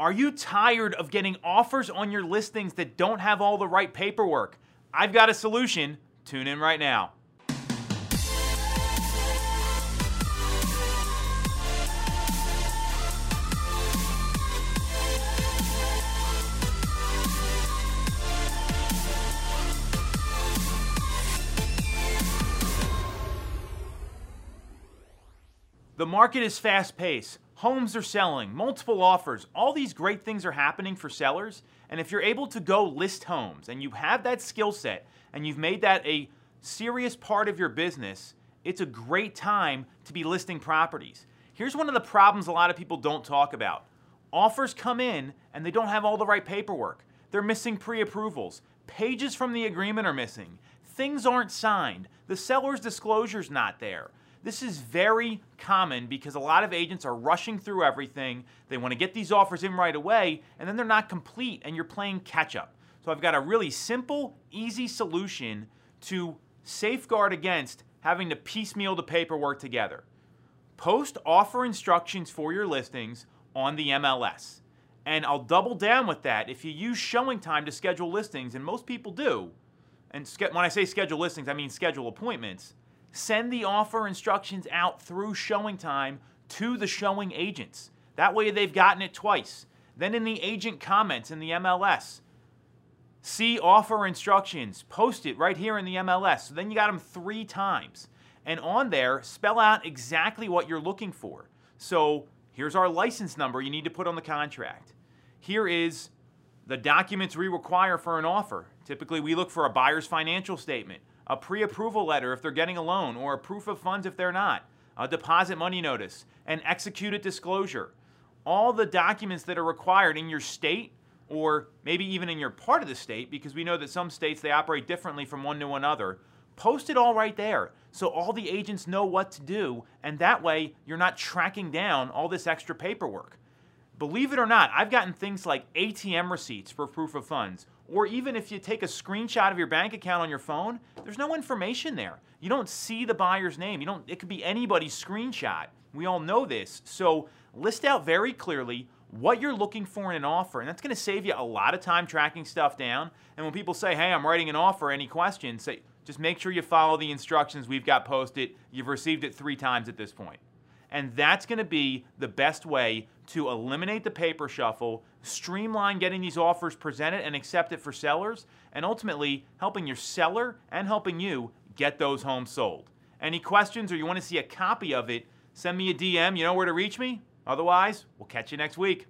Are you tired of getting offers on your listings that don't have all the right paperwork? I've got a solution. Tune in right now. The market is fast paced. Homes are selling, multiple offers, all these great things are happening for sellers. And if you're able to go list homes and you have that skill set and you've made that a serious part of your business, it's a great time to be listing properties. Here's one of the problems a lot of people don't talk about offers come in and they don't have all the right paperwork. They're missing pre approvals, pages from the agreement are missing, things aren't signed, the seller's disclosure's not there. This is very common because a lot of agents are rushing through everything. They want to get these offers in right away, and then they're not complete, and you're playing catch up. So I've got a really simple, easy solution to safeguard against having to piecemeal the paperwork together. Post offer instructions for your listings on the MLS. And I'll double down with that. If you use ShowingTime to schedule listings, and most people do, and when I say schedule listings, I mean schedule appointments send the offer instructions out through ShowingTime to the showing agents. That way they've gotten it twice. Then in the agent comments in the MLS, see offer instructions, post it right here in the MLS. So then you got them three times. And on there, spell out exactly what you're looking for. So here's our license number you need to put on the contract. Here is the documents we require for an offer. Typically, we look for a buyer's financial statement, a pre approval letter if they're getting a loan, or a proof of funds if they're not, a deposit money notice, an executed disclosure. All the documents that are required in your state or maybe even in your part of the state, because we know that some states they operate differently from one to another. Post it all right there so all the agents know what to do, and that way you're not tracking down all this extra paperwork. Believe it or not, I've gotten things like ATM receipts for proof of funds, or even if you take a screenshot of your bank account on your phone, there's no information there. You don't see the buyer's name. You don't it could be anybody's screenshot. We all know this. So, list out very clearly what you're looking for in an offer, and that's going to save you a lot of time tracking stuff down. And when people say, "Hey, I'm writing an offer, any questions?" say just make sure you follow the instructions we've got posted. You've received it 3 times at this point. And that's going to be the best way to eliminate the paper shuffle, streamline getting these offers presented and accepted for sellers, and ultimately helping your seller and helping you get those homes sold. Any questions or you want to see a copy of it, send me a DM. You know where to reach me? Otherwise, we'll catch you next week.